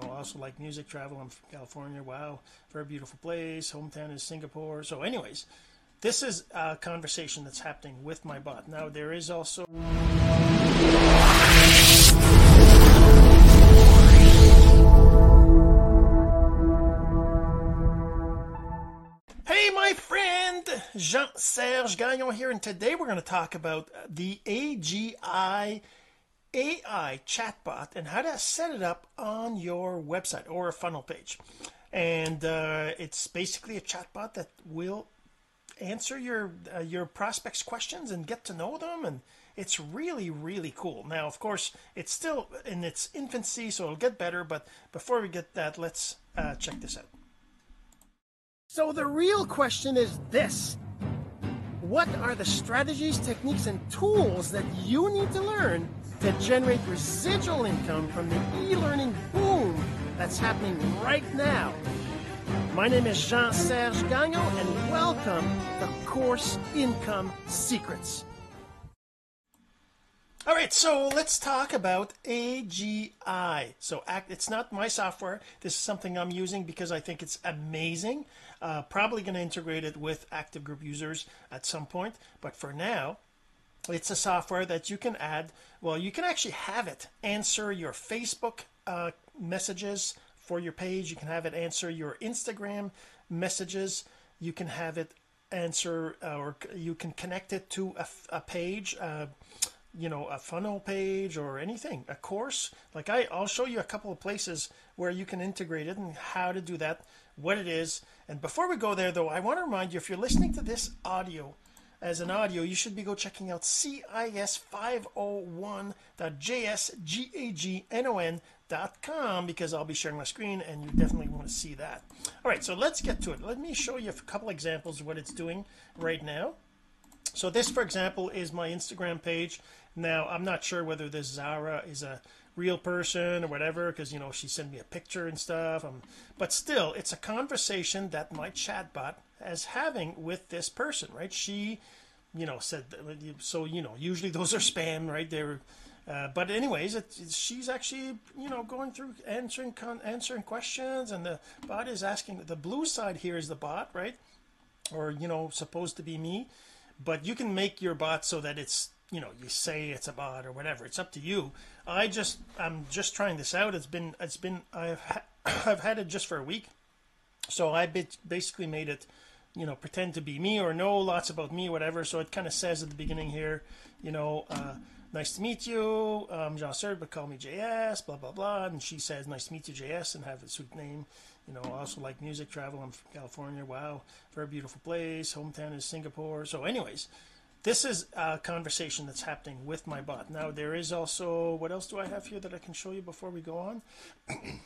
know also like music travel I'm from California wow very beautiful place hometown is Singapore. So anyways this is a conversation that's happening with my bot. Now there is also Hey, my friend Jean Serge Gagnon here, and today we're going to talk about the AGI AI chatbot and how to set it up on your website or a funnel page. And uh, it's basically a chatbot that will answer your uh, your prospects questions and get to know them and it's really really cool. Now of course it's still in its infancy so it'll get better but before we get that let's uh, check this out. So the real question is this. What are the strategies techniques and tools that you need to learn to generate residual income from the e-learning boom that's happening right now my name is Jean Serge Gagnon, and welcome to Course Income Secrets. All right, so let's talk about AGI. So, it's not my software. This is something I'm using because I think it's amazing. Uh, probably going to integrate it with active group users at some point, but for now, it's a software that you can add. Well, you can actually have it answer your Facebook uh, messages for your page. You can have it answer your Instagram messages. You can have it answer uh, or you can connect it to a, a page uh, you know a funnel page or anything a course. Like I, I'll show you a couple of places where you can integrate it and how to do that what it is. And before we go there though I want to remind you if you're listening to this audio as an audio you should be go checking out cis501.jsgagnon.com because I'll be sharing my screen and you definitely want to see that. All right so let's get to it. Let me show you a couple examples of what it's doing right now. So this for example is my Instagram page. Now I'm not sure whether this Zara is a real person or whatever because you know she sent me a picture and stuff um, but still it's a conversation that my chatbot is having with this person right? She you know said so you know usually those are spam right? They're uh, but anyways it, she's actually you know going through answering con- answering questions and the bot is asking the blue side here is the bot right? Or you know supposed to be me. But you can make your bot so that it's you know you say it's a bot or whatever. It's up to you. I just I'm just trying this out. It's been it's been I've ha I've had it just for a week. So I basically made it you know pretend to be me or know lots about me whatever. So it kind of says at the beginning here you know uh, nice to meet you. Um, Jean Serge but call me JS blah blah blah. And she says nice to meet you JS and have a sweet name. You know also like music travel I'm from California. Wow very beautiful place. Hometown is Singapore. So anyways this is a conversation that's happening with my bot. Now there is also what else do I have here that I can show you before we go on?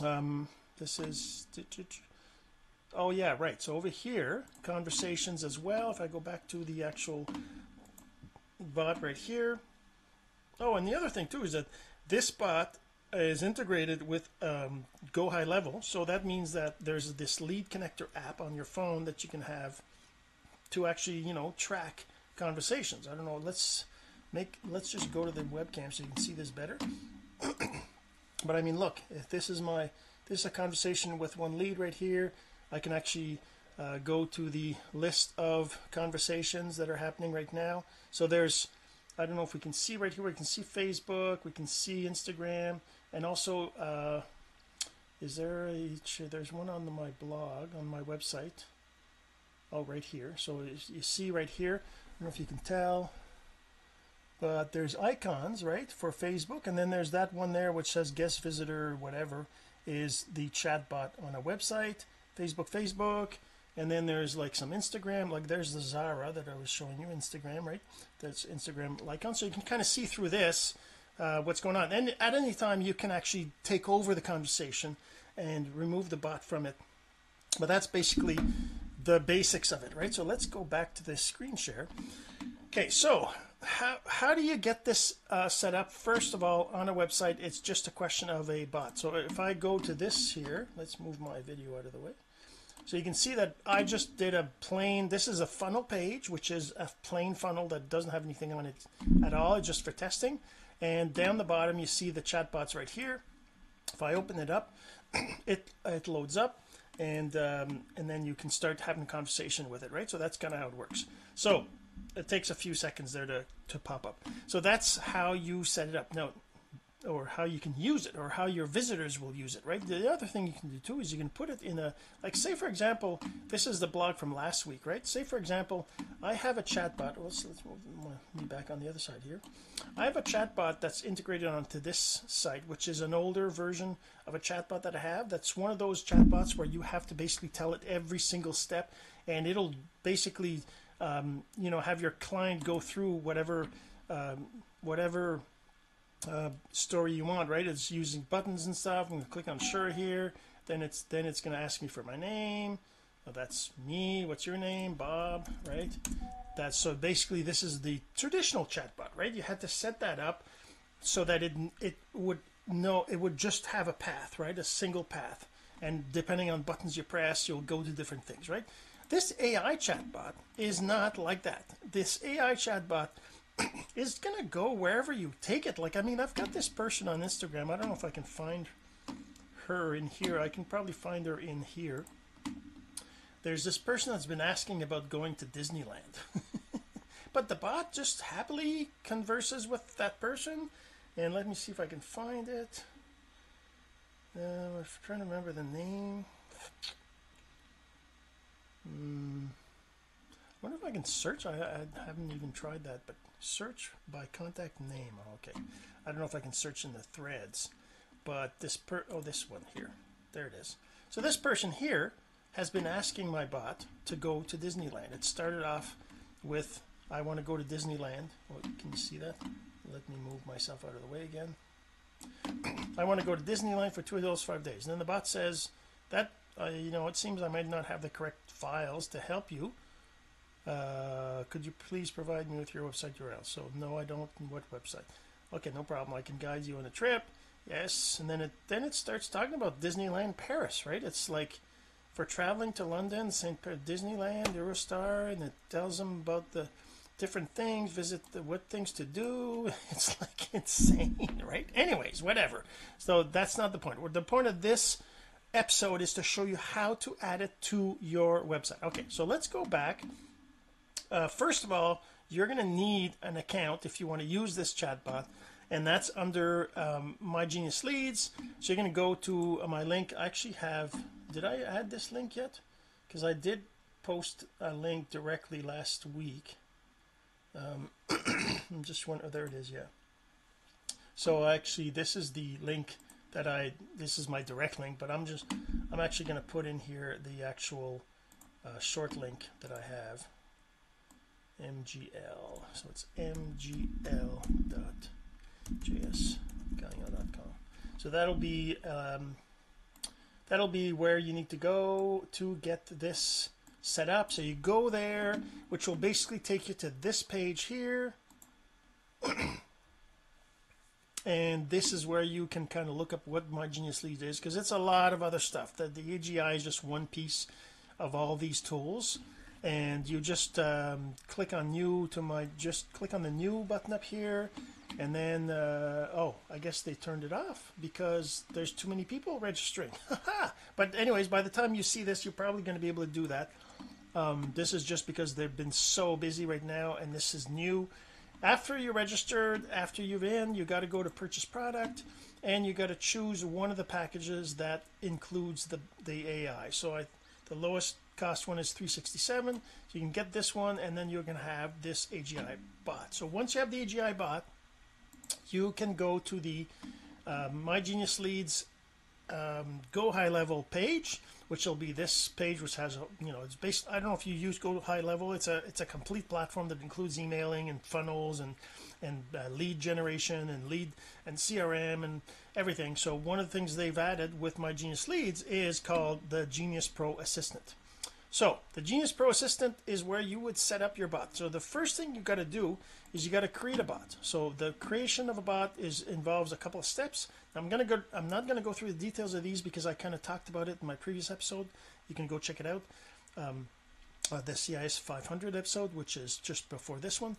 Um, this is oh yeah right. So over here conversations as well. If I go back to the actual bot right here. Oh and the other thing too is that this bot is integrated with um, go high level. So that means that there's this lead connector app on your phone that you can have to actually you know track conversations. I don't know. Let's make let's just go to the webcam so you can see this better. But I mean look if this is my this is a conversation with one lead right here I can actually uh, go to the list of conversations that are happening right now. So there's I don't know if we can see right here we can see Facebook we can see Instagram and also uh, is there a there's one on my blog on my website. Oh right here. So you see right here I don't know if you can tell but there's icons right for Facebook and then there's that one there which says guest visitor whatever is the chatbot on a website Facebook Facebook and then there's like some Instagram. Like there's the Zara that I was showing you Instagram right? That's Instagram icon. So you can kind of see through this uh, what's going on. And at any time you can actually take over the conversation and remove the bot from it. But that's basically the basics of it right? So let's go back to this screen share. Okay so how, how do you get this uh, set up? First of all on a website it's just a question of a bot. So if I go to this here let's move my video out of the way so you can see that I just did a plain this is a funnel page which is a plain funnel that doesn't have anything on it at all. Just for testing. And down the bottom you see the chatbots right here. If I open it up it it loads up and um, and then you can start having a conversation with it right? So that's kind of how it works. So it takes a few seconds there to to pop up. So that's how you set it up. Now or how you can use it or how your visitors will use it right? The other thing you can do too is you can put it in a like say for example this is the blog from last week right? Say for example I have a chatbot. Let's, let's move me back on the other side here. I have a chatbot that's integrated onto this site which is an older version of a chatbot that I have. That's one of those chatbots where you have to basically tell it every single step and it'll basically um, you know have your client go through whatever um, whatever uh, story you want right? It's using buttons and stuff. I'm to click on sure here. Then it's then it's to ask me for my name. Well, that's me. What's your name? Bob right? That's so basically this is the traditional chatbot right? You had to set that up so that it it would know it would just have a path right? A single path. And depending on buttons you press you'll go to different things right? This AI chatbot is not like that. This AI chatbot is gonna go wherever you take it. Like I mean I've got this person on Instagram. I don't know if I can find her in here. I can probably find her in here. There's this person that's been asking about going to Disneyland. But the bot just happily converses with that person. And let me see if I can find it. Uh, I'm trying to remember the name. Hmm. I wonder if I can search. I, I haven't even tried that but search by contact name. Okay. I don't know if I can search in the threads but this per oh this one here. There it is. So this person here has been asking my bot to go to Disneyland. It started off with I want to go to Disneyland. Well, can you see that? Let me move myself out of the way again. I want to go to Disneyland for two of those five days. And then the bot says that uh, you know it seems I might not have the correct files to help you uh, could you please provide me with your website URL so no I don't. What website? Okay no problem. I can guide you on a trip. Yes. And then it then it starts talking about Disneyland Paris right? It's like for traveling to London St. Disneyland Eurostar and it tells them about the different things visit the, what things to do. It's like insane right? Anyways whatever. So that's not the point. The point of this episode is to show you how to add it to your website. Okay so let's go back uh, first of all you're going to need an account if you want to use this chatbot and that's under um, my genius leads. So you're going to go to uh, my link. I actually have did I add this link yet? Because I did post a link directly last week. Um, I'm just one oh there it is yeah. So actually this is the link that I this is my direct link but I'm just I'm actually going to put in here the actual uh, short link that I have mgl so it's mgl.jsgagnon.com so that'll be um, that'll be where you need to go to get this set up. So you go there which will basically take you to this page here. And this is where you can kind of look up what my genius lead is because it's a lot of other stuff. That the AGI is just one piece of all these tools and you just um, click on new to my just click on the new button up here. And then uh, oh I guess they turned it off because there's too many people registering. But anyways by the time you see this you're probably going to be able to do that. Um, this is just because they've been so busy right now and this is new. After you're registered after you're in you got to go to purchase product and you got to choose one of the packages that includes the the AI so I the lowest cost one is 367 so you can get this one and then you're going to have this AGI bot. So once you have the AGI bot you can go to the uh, my genius leads um, go high level page which will be this page which has a you know it's based I don't know if you use go high level. It's a it's a complete platform that includes emailing and funnels and and uh, lead generation and lead and CRM and everything. So one of the things they've added with my genius leads is called the genius pro assistant so the Genius Pro Assistant is where you would set up your bot. So the first thing you got to do is you got to create a bot. So the creation of a bot is involves a couple of steps. I'm gonna go. I'm not gonna go through the details of these because I kind of talked about it in my previous episode. You can go check it out. Um, uh, the CIS 500 episode, which is just before this one.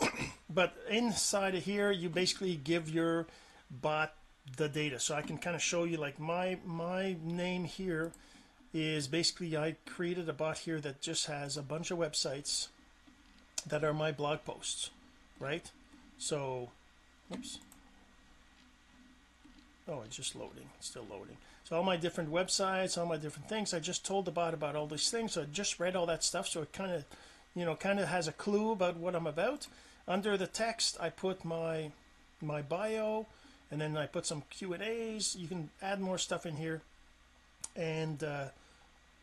but inside of here, you basically give your bot the data so I can kind of show you like my my name here is basically I created a bot here that just has a bunch of websites that are my blog posts right? So oops. Oh it's just loading it's still loading. So all my different websites all my different things I just told the bot about all these things so I just read all that stuff so it kind of you know kind of has a clue about what I'm about. Under the text I put my my bio and then I put some Q and A's. You can add more stuff in here and uh,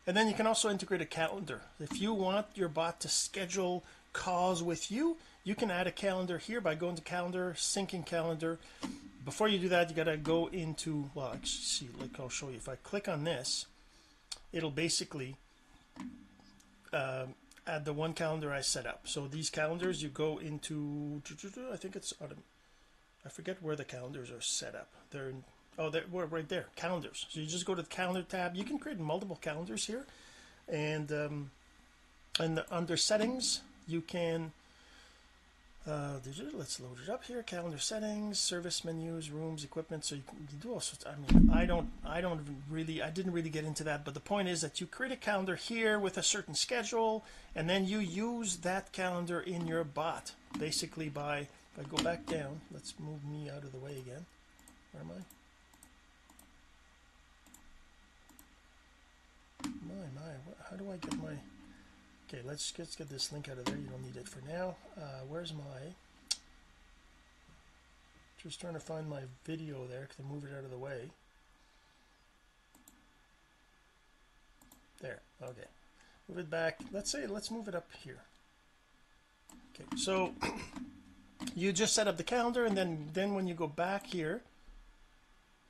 and then you can also integrate a calendar. If you want your bot to schedule calls with you you can add a calendar here by going to calendar syncing calendar. Before you do that you got to go into well actually see like I'll show you. If I click on this it'll basically um, add the one calendar I set up. So these calendars you go into I think it's I forget where the calendars are set up. They're in, oh they're right there. Calendars. So you just go to the calendar tab. You can create multiple calendars here. And um, and under settings you can uh, let's load it up here. Calendar settings service menus rooms equipment. So you can do all sorts. I mean I don't I don't really I didn't really get into that. But the point is that you create a calendar here with a certain schedule and then you use that calendar in your bot basically by if I go back down let's move me out of the way again. Where am I my my how do I get my okay let's, let's get this link out of there. You don't need it for now. Uh, where's my just trying to find my video there Can I move it out of the way. There okay. Move it back. Let's say let's move it up here. Okay so you just set up the calendar and then then when you go back here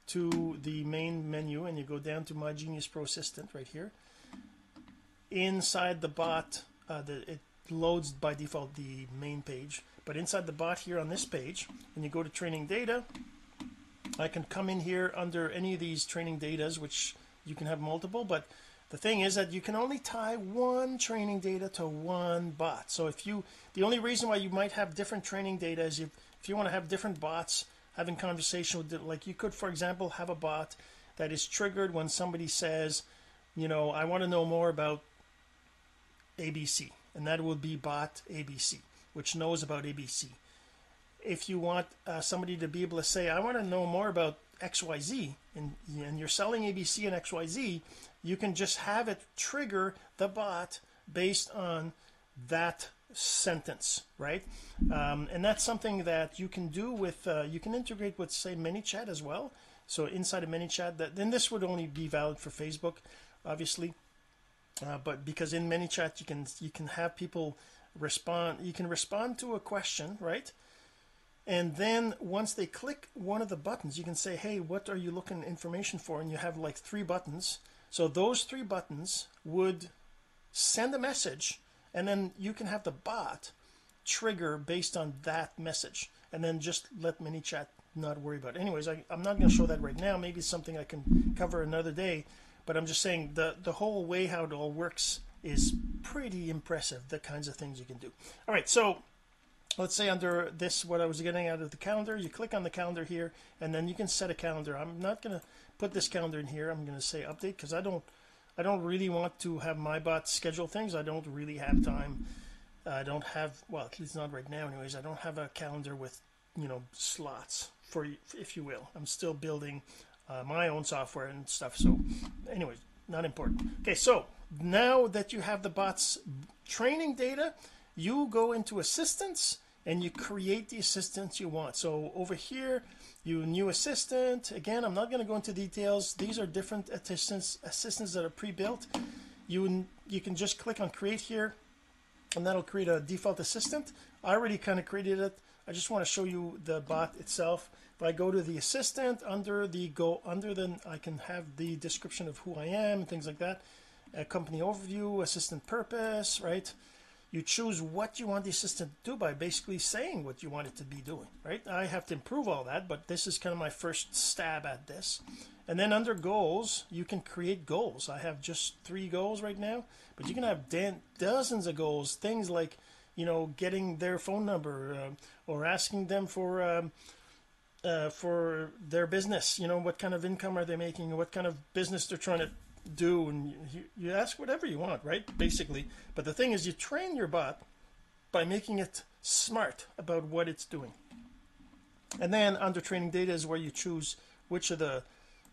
to the main menu and you go down to my genius pro assistant right here. Inside the bot uh, the, it loads by default the main page but inside the bot here on this page when you go to training data I can come in here under any of these training datas which you can have multiple but the thing is that you can only tie one training data to one bot. So if you the only reason why you might have different training data is if, if you want to have different bots having conversation with it. like you could for example have a bot that is triggered when somebody says you know I want to know more about ABC and that would be bot ABC which knows about ABC if you want uh, somebody to be able to say I want to know more about XYZ and, and you're selling ABC and XYZ you can just have it trigger the bot based on that sentence right? Um, and that's something that you can do with uh, you can integrate with say ManyChat as well. So inside of ManyChat that then this would only be valid for Facebook obviously. Uh, but because in ManyChat you can you can have people respond you can respond to a question right? And then once they click one of the buttons you can say hey what are you looking information for? And you have like three buttons. So those three buttons would send a message and then you can have the bot trigger based on that message. And then just let ManyChat not worry about it. anyways I, I'm not going to show that right now. Maybe it's something I can cover another day. But I'm just saying the the whole way how it all works is pretty impressive the kinds of things you can do. All right so let's say under this what I was getting out of the calendar you click on the calendar here and then you can set a calendar. I'm not gonna put this calendar in here. I'm gonna say update because I don't I don't really want to have my bot schedule things. I don't really have time. I don't have well at least not right now anyways. I don't have a calendar with you know slots for if you will. I'm still building uh, my own software and stuff. So anyways not important. Okay so now that you have the bots training data you go into assistants and you create the assistants you want. So over here you new assistant. Again I'm not going to go into details. These are different assistants assistants that are pre-built. You you can just click on create here and that'll create a default assistant. I already kind of created it. I just want to show you the bot itself. If I go to the assistant under the go under then I can have the description of who I am things like that. A company overview assistant purpose right you choose what you want the assistant to do by basically saying what you want it to be doing right I have to improve all that but this is kind of my first stab at this and then under goals you can create goals I have just three goals right now but you can have dozens of goals things like you know getting their phone number uh, or asking them for um, uh, for their business. You know, what kind of income are they making? What kind of business they're trying to do? And you, you ask whatever you want, right? Basically. But the thing is, you train your bot by making it smart about what it's doing. And then under training data is where you choose which of the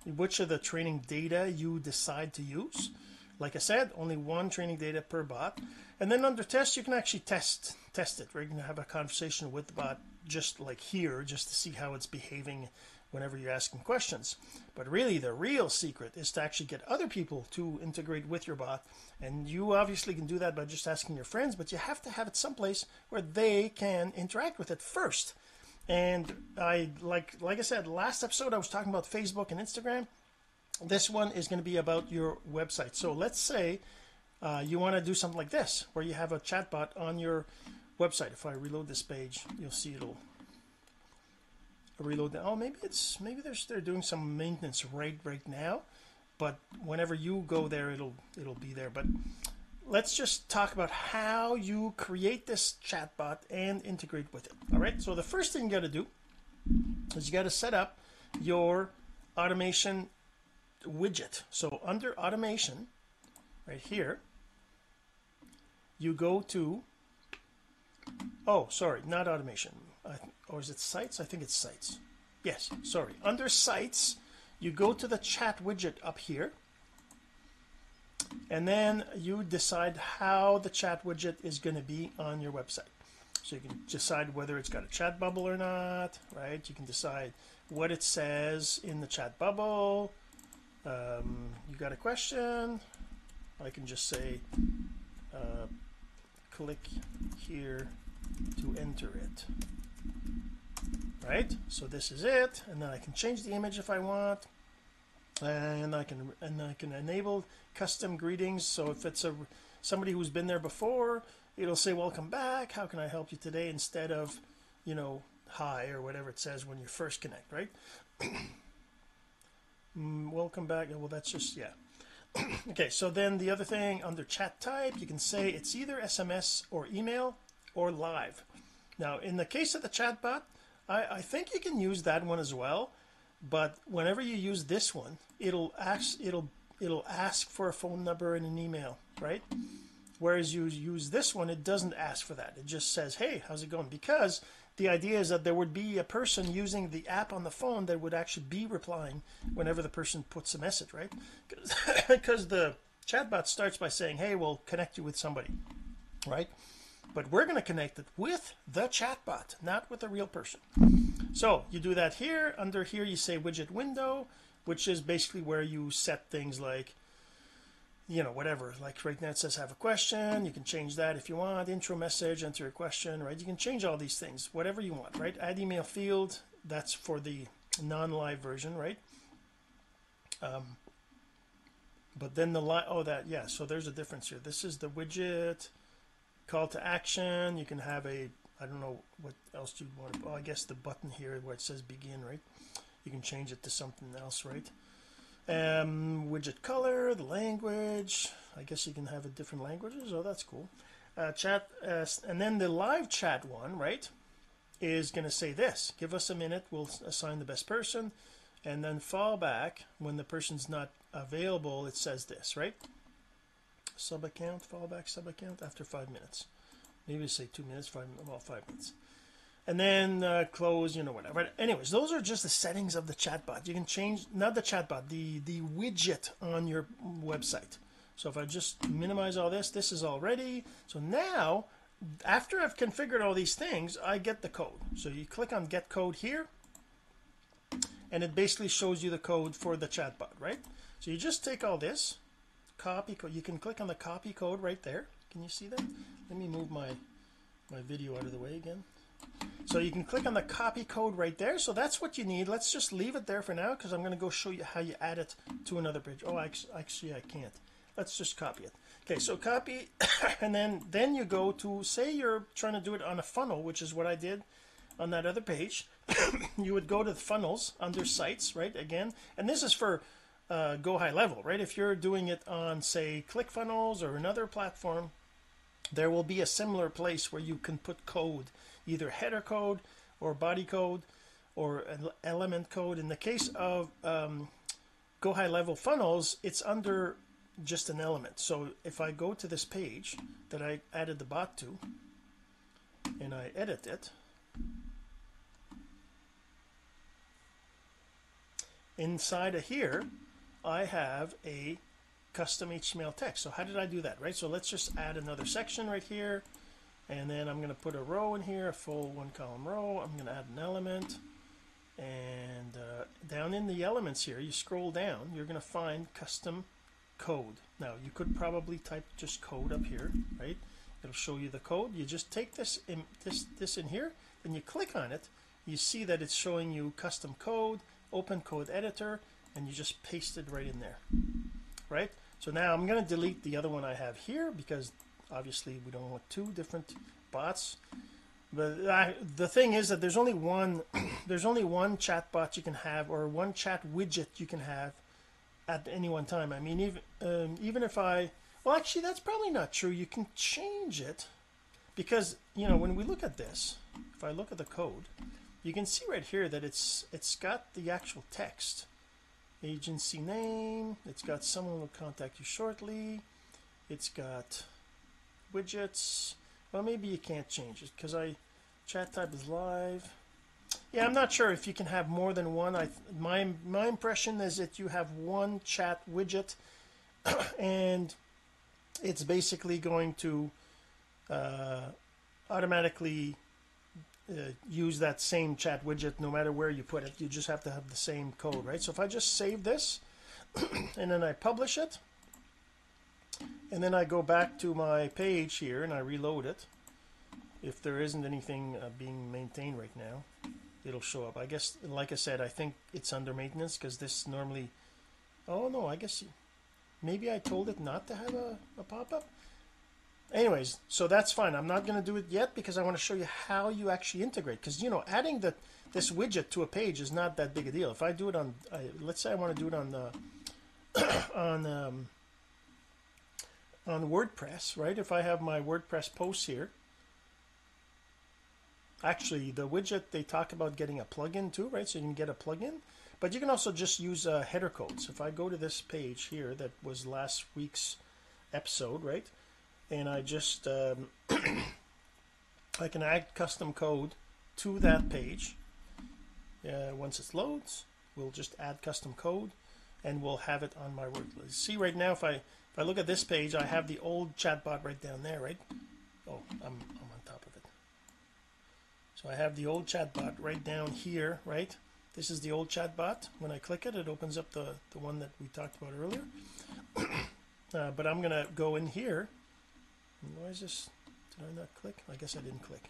which of the training data you decide to use. Like I said, only one training data per bot. And then under test, you can actually test test it. We're going to have a conversation with the bot just like here, just to see how it's behaving whenever you're asking questions. But really, the real secret is to actually get other people to integrate with your bot. And you obviously can do that by just asking your friends, but you have to have it someplace where they can interact with it first. And I like like I said last episode, I was talking about Facebook and Instagram. This one is going to be about your website. So let's say uh, you want to do something like this, where you have a chatbot on your website. If I reload this page, you'll see it'll reload. that. Oh, maybe it's maybe they're they're doing some maintenance right right now, but whenever you go there, it'll it'll be there. But let's just talk about how you create this chatbot and integrate with it. All right. So the first thing you got to do is you got to set up your automation widget. So under automation, right here, you go to, oh, sorry, not automation. Uh, or is it sites? I think it's sites. Yes, sorry. Under sites, you go to the chat widget up here and then you decide how the chat widget is going to be on your website. So you can decide whether it's got a chat bubble or not, right? You can decide what it says in the chat bubble. Um, you got a question? I can just say, uh, click here to enter it. Right? So this is it, and then I can change the image if I want and I can and I can enable custom greetings. So if it's a somebody who's been there before it'll say welcome back. How can I help you today? instead of you know hi or whatever it says when you first connect right? Mm, welcome back. Well that's just yeah. Okay so then the other thing under chat type you can say it's either SMS or email or live. Now in the case of the chatbot I, I think you can use that one as well but whenever you use this one it'll ask it'll it'll ask for a phone number and an email right? Whereas you use this one it doesn't ask for that. It just says hey how's it going? Because the idea is that there would be a person using the app on the phone that would actually be replying whenever the person puts a message right? Because the chatbot starts by saying hey we'll connect you with somebody right but we're going to connect it with the chatbot not with a real person. So you do that here. Under here you say widget window which is basically where you set things like you know whatever. Like right now it says have a question. You can change that if you want. Intro message enter a question right? You can change all these things whatever you want right? Add email field that's for the non-live version right? Um, but then the live oh that yeah so there's a difference here. This is the widget call to action. You can have a I don't know what else you'd want to, oh, I guess the button here where it says begin right? You can change it to something else right? Um, widget color the language. I guess you can have it different languages. Oh that's cool. Uh, chat uh, and then the live chat one right is going to say this. Give us a minute. We'll assign the best person. And then fall back. When the person's not available it says this right sub account fallback sub account after five minutes. Maybe say two minutes five well five minutes. And then uh, close you know whatever. Anyways those are just the settings of the chatbot. You can change not the chatbot the the widget on your website. So if I just minimize all this this is all ready. So now after I've configured all these things I get the code. So you click on get code here and it basically shows you the code for the chatbot right? So you just take all this copy code you can click on the copy code right there. Can you see that? Let me move my my video out of the way again. So you can click on the copy code right there. So that's what you need. Let's just leave it there for now because I'm going to go show you how you add it to another page oh actually I can't. Let's just copy it. Okay so copy and then then you go to say you're trying to do it on a funnel which is what I did on that other page. You would go to the funnels under sites right again. And this is for uh, go high level right if you're doing it on say ClickFunnels or another platform there will be a similar place where you can put code either header code or body code or an element code. In the case of um, Go High Level Funnels, it's under just an element. So if I go to this page that I added the bot to, and I edit it, inside of here, I have a custom HTML text. So how did I do that, right? So let's just add another section right here. And then I'm going to put a row in here, a full one column row. I'm going to add an element. And uh, down in the elements here, you scroll down, you're going to find custom code. Now, you could probably type just code up here, right? It'll show you the code. You just take this in, this, this in here, and you click on it. You see that it's showing you custom code, open code editor, and you just paste it right in there, right? So now I'm going to delete the other one I have here because obviously we don't want two different bots. But I, the thing is that there's only one there's only one chat bot you can have or one chat widget you can have at any one time. I mean, even um, even if I well, actually, that's probably not true. You can change it because you know when we look at this, if I look at the code, you can see right here that it's it's got the actual text, agency name. It's got someone will contact you shortly. It's got widgets. Well, maybe you can't change it because I chat type is live. Yeah, I'm not sure if you can have more than one. I my my impression is that you have one chat widget, and it's basically going to uh, automatically uh, use that same chat widget no matter where you put it. You just have to have the same code, right? So if I just save this and then I publish it, and then I go back to my page here and I reload it if there isn't anything uh, being maintained right now it'll show up I guess like I said I think it's under maintenance because this normally oh no I guess maybe I told it not to have a, a pop-up anyways so that's fine I'm not going to do it yet because I want to show you how you actually integrate because you know adding the this widget to a page is not that big a deal if I do it on let's say I want to do it on the on um, on WordPress, right? If I have my WordPress posts here, actually the widget they talk about getting a plugin too, right? So you can get a plugin, but you can also just use uh, header codes. If I go to this page here, that was last week's episode, right? And I just um, I can add custom code to that page. Uh, once it loads, we'll just add custom code, and we'll have it on my WordPress. See right now, if I if I look at this page, I have the old chatbot right down there, right? Oh, I'm, I'm on top of it. So I have the old chatbot right down here, right? This is the old chatbot. When I click it, it opens up the, the one that we talked about earlier. uh, but I'm to go in here. Why is this? Did I not click? I guess I didn't click.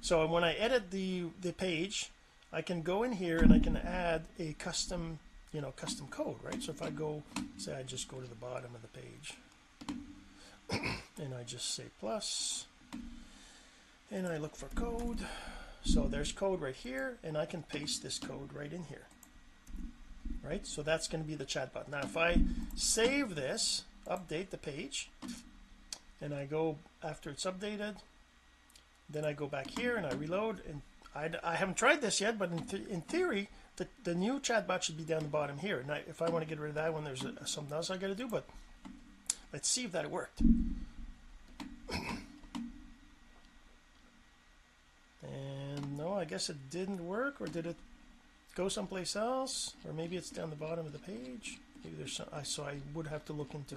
So when I edit the, the page, I can go in here and I can add a custom you know, custom code, right? So if I go, say I just go to the bottom of the page and I just say plus and I look for code. So there's code right here and I can paste this code right in here. Right? So that's going to be the chatbot. Now if I save this, update the page and I go after it's updated, then I go back here and I reload and I, I haven't tried this yet, but in, th in theory, the, the new chatbot should be down the bottom here. Now, if I want to get rid of that one, there's a, something else I got to do, but let's see if that worked. and no, I guess it didn't work, or did it go someplace else? Or maybe it's down the bottom of the page. Maybe there's some, I, so I would have to look into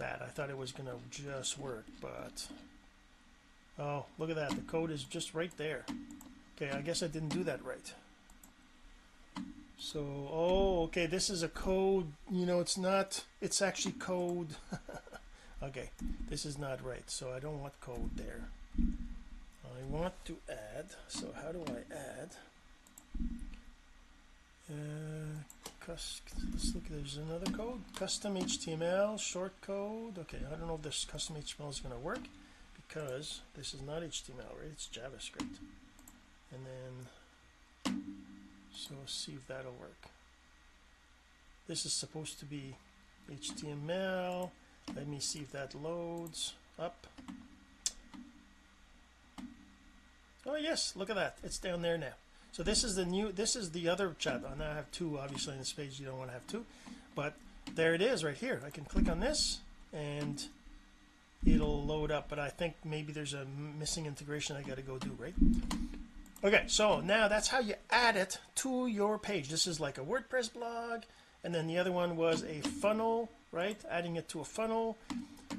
that. I thought it was to just work, but oh, look at that. The code is just right there. Okay, I guess I didn't do that right. So, oh, okay, this is a code. You know, it's not, it's actually code. okay, this is not right. So I don't want code there. I want to add, so how do I add? Uh, let's look, there's another code. Custom HTML, short code. Okay, I don't know if this custom HTML is going to work because this is not HTML, right? It's JavaScript. And then so see if that'll work. This is supposed to be HTML. Let me see if that loads up. Oh yes, look at that. It's down there now. So this is the new this is the other chat. Oh, now I have two obviously in this page you don't want to have two. But there it is right here. I can click on this and it'll load up. But I think maybe there's a missing integration I got to go do right? Okay so now that's how you add it to your page. This is like a WordPress blog. And then the other one was a funnel right? Adding it to a funnel.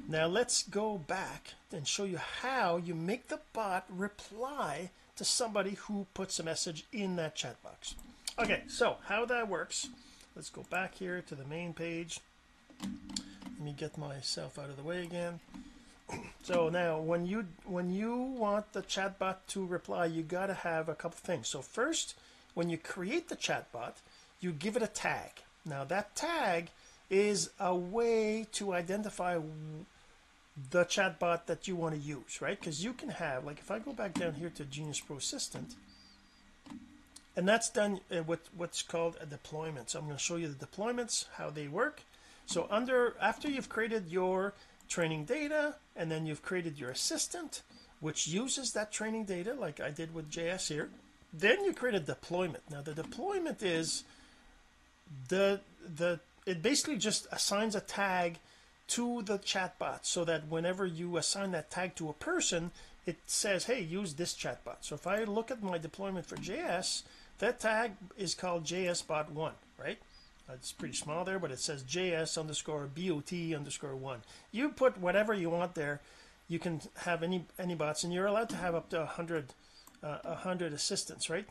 Now let's go back and show you how you make the bot reply to somebody who puts a message in that chat box. Okay so how that works let's go back here to the main page. Let me get myself out of the way again. So now when you when you want the chatbot to reply you got to have a couple things. So first when you create the chatbot you give it a tag. Now that tag is a way to identify the chatbot that you want to use right? Because you can have like if I go back down here to Genius Pro Assistant and that's done uh, with what's called a deployment. So I'm going to show you the deployments how they work. So under after you've created your training data and then you've created your assistant which uses that training data like I did with JS here then you create a deployment. Now the deployment is the the it basically just assigns a tag to the chatbot so that whenever you assign that tag to a person it says hey use this chatbot. So if I look at my deployment for JS that tag is called JSBot1 right? It's pretty small there but it says JS underscore BOT underscore one. You put whatever you want there. You can have any any bots and you're allowed to have up to a hundred uh, a uh, hundred assistants right?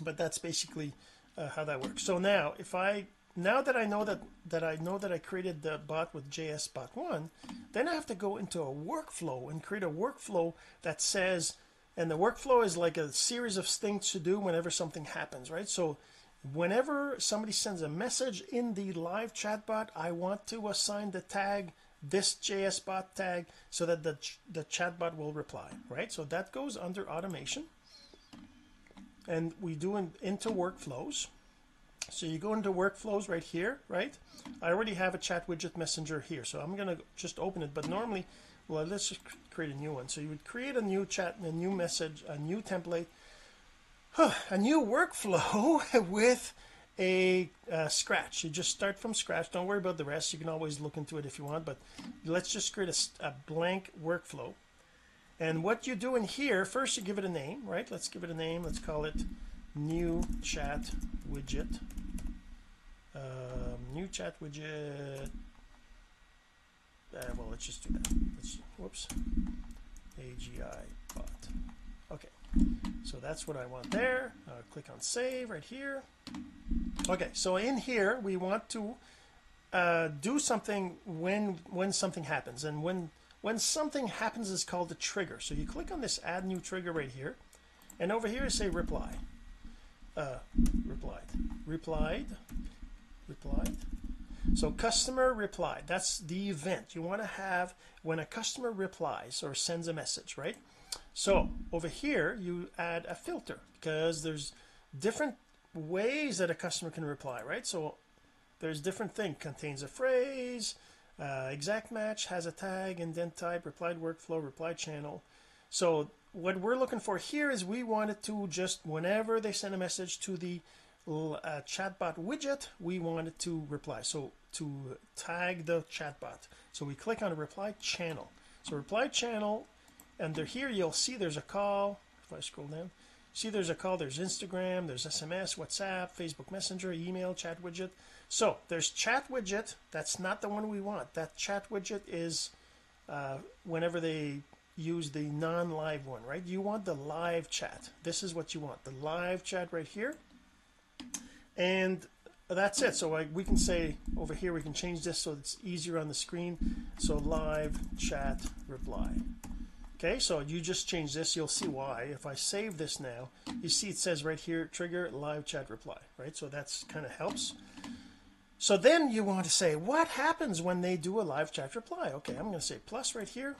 But that's basically uh, how that works. So now if I now that I know that that I know that I created the bot with JS bot one then I have to go into a workflow and create a workflow that says and the workflow is like a series of things to do whenever something happens right? So whenever somebody sends a message in the live chatbot I want to assign the tag this JS bot tag so that the, the chatbot will reply right? So that goes under automation. And we do in, into workflows so you go into workflows right here right? I already have a chat widget messenger here so I'm gonna just open it but normally well let's just create a new one. So you would create a new chat a new message a new template a new workflow with a uh, scratch. You just start from scratch. Don't worry about the rest. You can always look into it if you want but let's just create a, a blank workflow. And what you do in here first you give it a name right? Let's give it a name. Let's call it new chat widget. Um, new chat widget. Uh, well let's just do that. Let's whoops. AGI bot. Okay. So that's what I want there. Uh, click on save right here. Okay so in here we want to uh, do something when when something happens. And when when something happens is called a trigger. So you click on this add new trigger right here. And over here say reply uh, replied. Replied. Replied. So customer replied. That's the event. You want to have when a customer replies or sends a message right? So over here you add a filter because there's different ways that a customer can reply right? So there's different thing. Contains a phrase uh, exact match has a tag intent type replied workflow reply channel. So what we're looking for here is we want it to just whenever they send a message to the uh, chatbot widget we want it to reply. So to tag the chatbot. So we click on a reply channel. So reply channel under here you'll see there's a call. If I scroll down see there's a call. There's Instagram there's SMS WhatsApp Facebook Messenger email chat widget. So there's chat widget. That's not the one we want. That chat widget is uh, whenever they use the non-live one right? You want the live chat. This is what you want. The live chat right here. And that's it. So I, we can say over here we can change this so it's easier on the screen. So live chat reply. Okay so you just change this. You'll see why. If I save this now you see it says right here trigger live chat reply right? So that's kind of helps. So then you want to say what happens when they do a live chat reply? Okay I'm going to say plus right here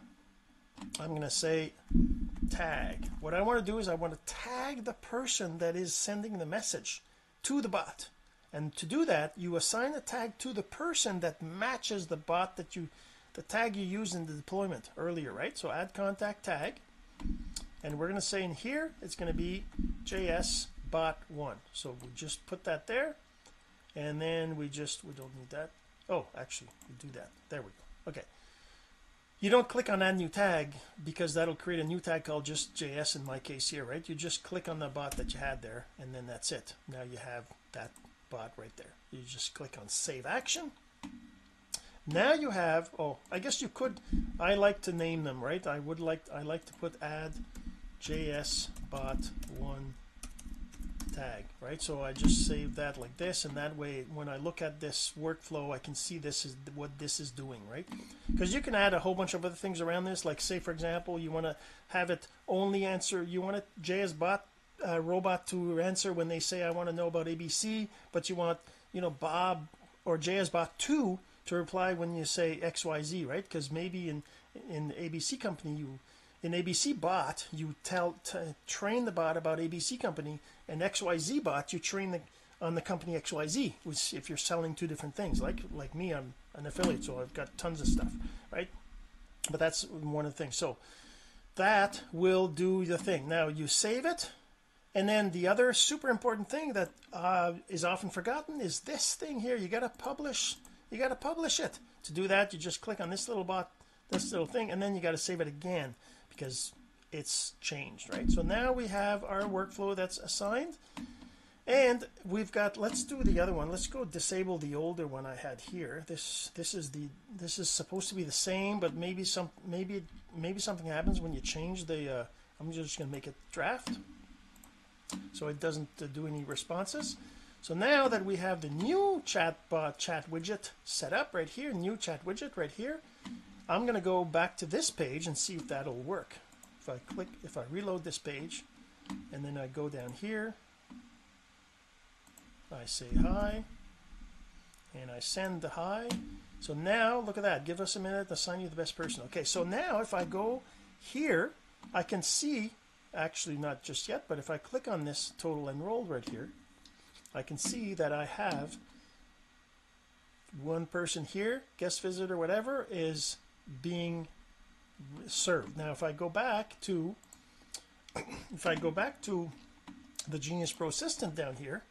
I'm going to say tag. What I want to do is I want to tag the person that is sending the message to the bot. And to do that you assign a tag to the person that matches the bot that you the tag you used in the deployment earlier right? So add contact tag. And we're going to say in here it's going to be JS bot one. So we just put that there. And then we just we don't need that. Oh actually we do that. There we go you don't click on add new tag because that'll create a new tag called just JS in my case here right? You just click on the bot that you had there and then that's it. Now you have that bot right there. You just click on save action. Now you have oh I guess you could I like to name them right? I would like I like to put add JS bot one tag right? So I just save that like this and that way when I look at this workflow I can see this is what this is doing right? Because you can add a whole bunch of other things around this like say for example you want to have it only answer you want a JS bot uh, robot to answer when they say I want to know about ABC but you want you know Bob or JS bot 2 to reply when you say XYZ right? Because maybe in in ABC company you in ABC bot you tell train the bot about ABC company and XYZ bot you train the on the company XYZ which if you're selling two different things like like me I'm an affiliate so I've got tons of stuff right? But that's one of the things. So that will do the thing. Now you save it and then the other super important thing that uh, is often forgotten is this thing here. You got to publish you got to publish it. To do that you just click on this little bot this little thing and then you got to save it again because it's changed right? So now we have our workflow that's assigned and we've got let's do the other one. Let's go disable the older one I had here. This this is the this is supposed to be the same but maybe some maybe maybe something happens when you change the uh, I'm just gonna make it draft so it doesn't uh, do any responses. So now that we have the new chatbot chat widget set up right here new chat widget right here I'm going to go back to this page and see if that'll work. If I click if I reload this page and then I go down here I say hi and I send the hi. So now look at that give us a minute assign you the best person. Okay so now if I go here I can see actually not just yet but if I click on this total enrolled right here I can see that I have one person here guest visitor whatever is being served. Now if I go back to if I go back to the Genius Pro Assistant down here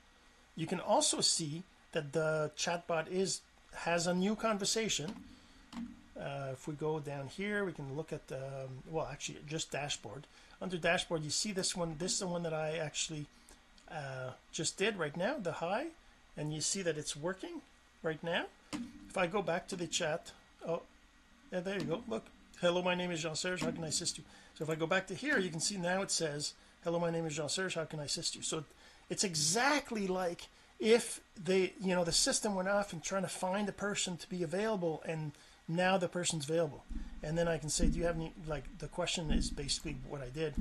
you can also see that the chatbot is has a new conversation. Uh, if we go down here we can look at the um, well actually just dashboard. Under dashboard you see this one this is the one that I actually uh, just did right now the hi and you see that it's working right now. If I go back to the chat oh there you go. Look hello my name is Jean-Serge. How can I assist you? So if I go back to here you can see now it says hello my name is Jean-Serge. How can I assist you? So it's exactly like if they you know the system went off and trying to find a person to be available and now the person's available. And then I can say do you have any like the question is basically what I did.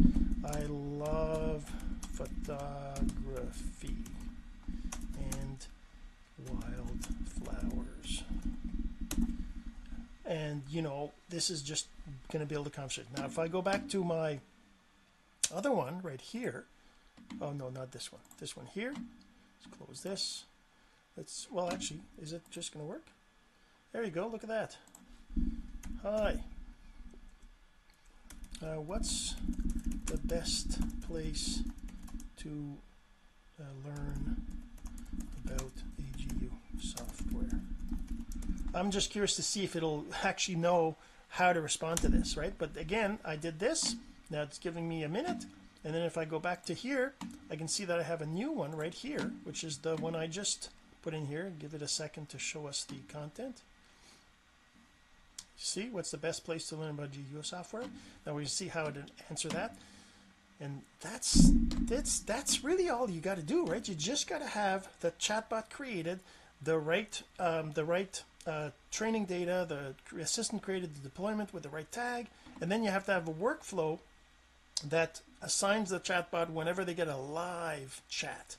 I love photography and wildflowers and you know this is just going to build a conversation. Now if I go back to my other one right here oh no not this one. This one here. Let's close this. Let's well actually is it just going to work? There you go. Look at that. Hi. Uh, what's the best place to uh, learn about AGU software I'm just curious to see if it'll actually know how to respond to this right? But again I did this. Now it's giving me a minute. And then if I go back to here I can see that I have a new one right here which is the one I just put in here. Give it a second to show us the content. See what's the best place to learn about GUI software? Now we see how to answer that. And that's that's that's really all you got to do right? You just got to have the chatbot created the right um, the right uh, training data the assistant created the deployment with the right tag and then you have to have a workflow that assigns the chatbot whenever they get a live chat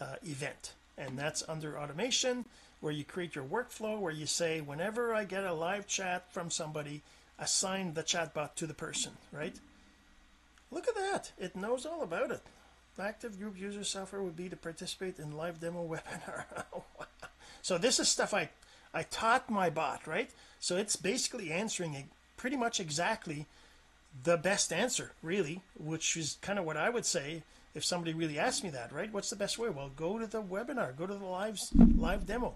uh, event. And that's under automation where you create your workflow where you say whenever I get a live chat from somebody assign the chatbot to the person right? Look at that. It knows all about it. Active group user software would be to participate in live demo webinar. So this is stuff I I taught my bot right so it's basically answering pretty much exactly the best answer really which is kind of what I would say if somebody really asked me that, right? What's the best way? Well, go to the webinar, go to the live live demo,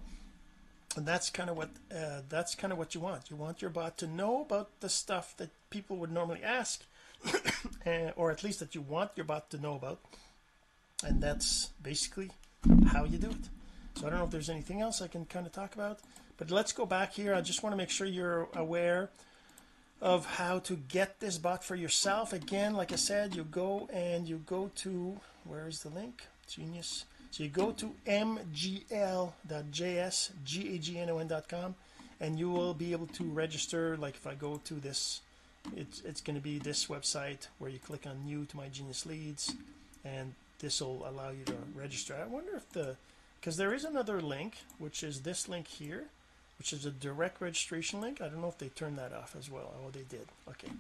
and that's kind of what uh, that's kind of what you want. You want your bot to know about the stuff that people would normally ask, or at least that you want your bot to know about, and that's basically how you do it. So I don't know if there's anything else I can kind of talk about, but let's go back here. I just want to make sure you're aware of how to get this bot for yourself. Again like I said you go and you go to where is the link? Genius. So you go to mgl.js gagnon.com and you will be able to register. Like if I go to this it's it's going to be this website where you click on new to my genius leads and this will allow you to register. I wonder if the because there is another link which is this link here which is a direct registration link. I don't know if they turned that off as well. Oh they did. Okay.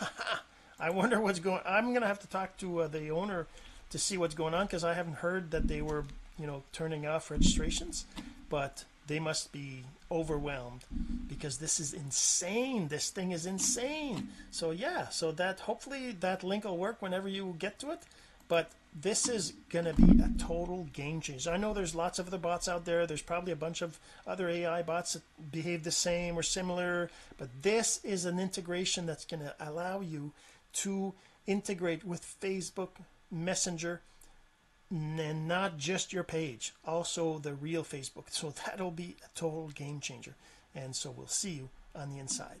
I wonder what's going I'm gonna have to talk to uh, the owner to see what's going on because I haven't heard that they were you know turning off registrations but they must be overwhelmed because this is insane. This thing is insane. So yeah so that hopefully that link will work whenever you get to it but this is gonna be a total game changer. I know there's lots of other bots out there. There's probably a bunch of other AI bots that behave the same or similar but this is an integration that's going to allow you to integrate with Facebook Messenger and not just your page also the real Facebook. So that'll be a total game changer and so we'll see you on the inside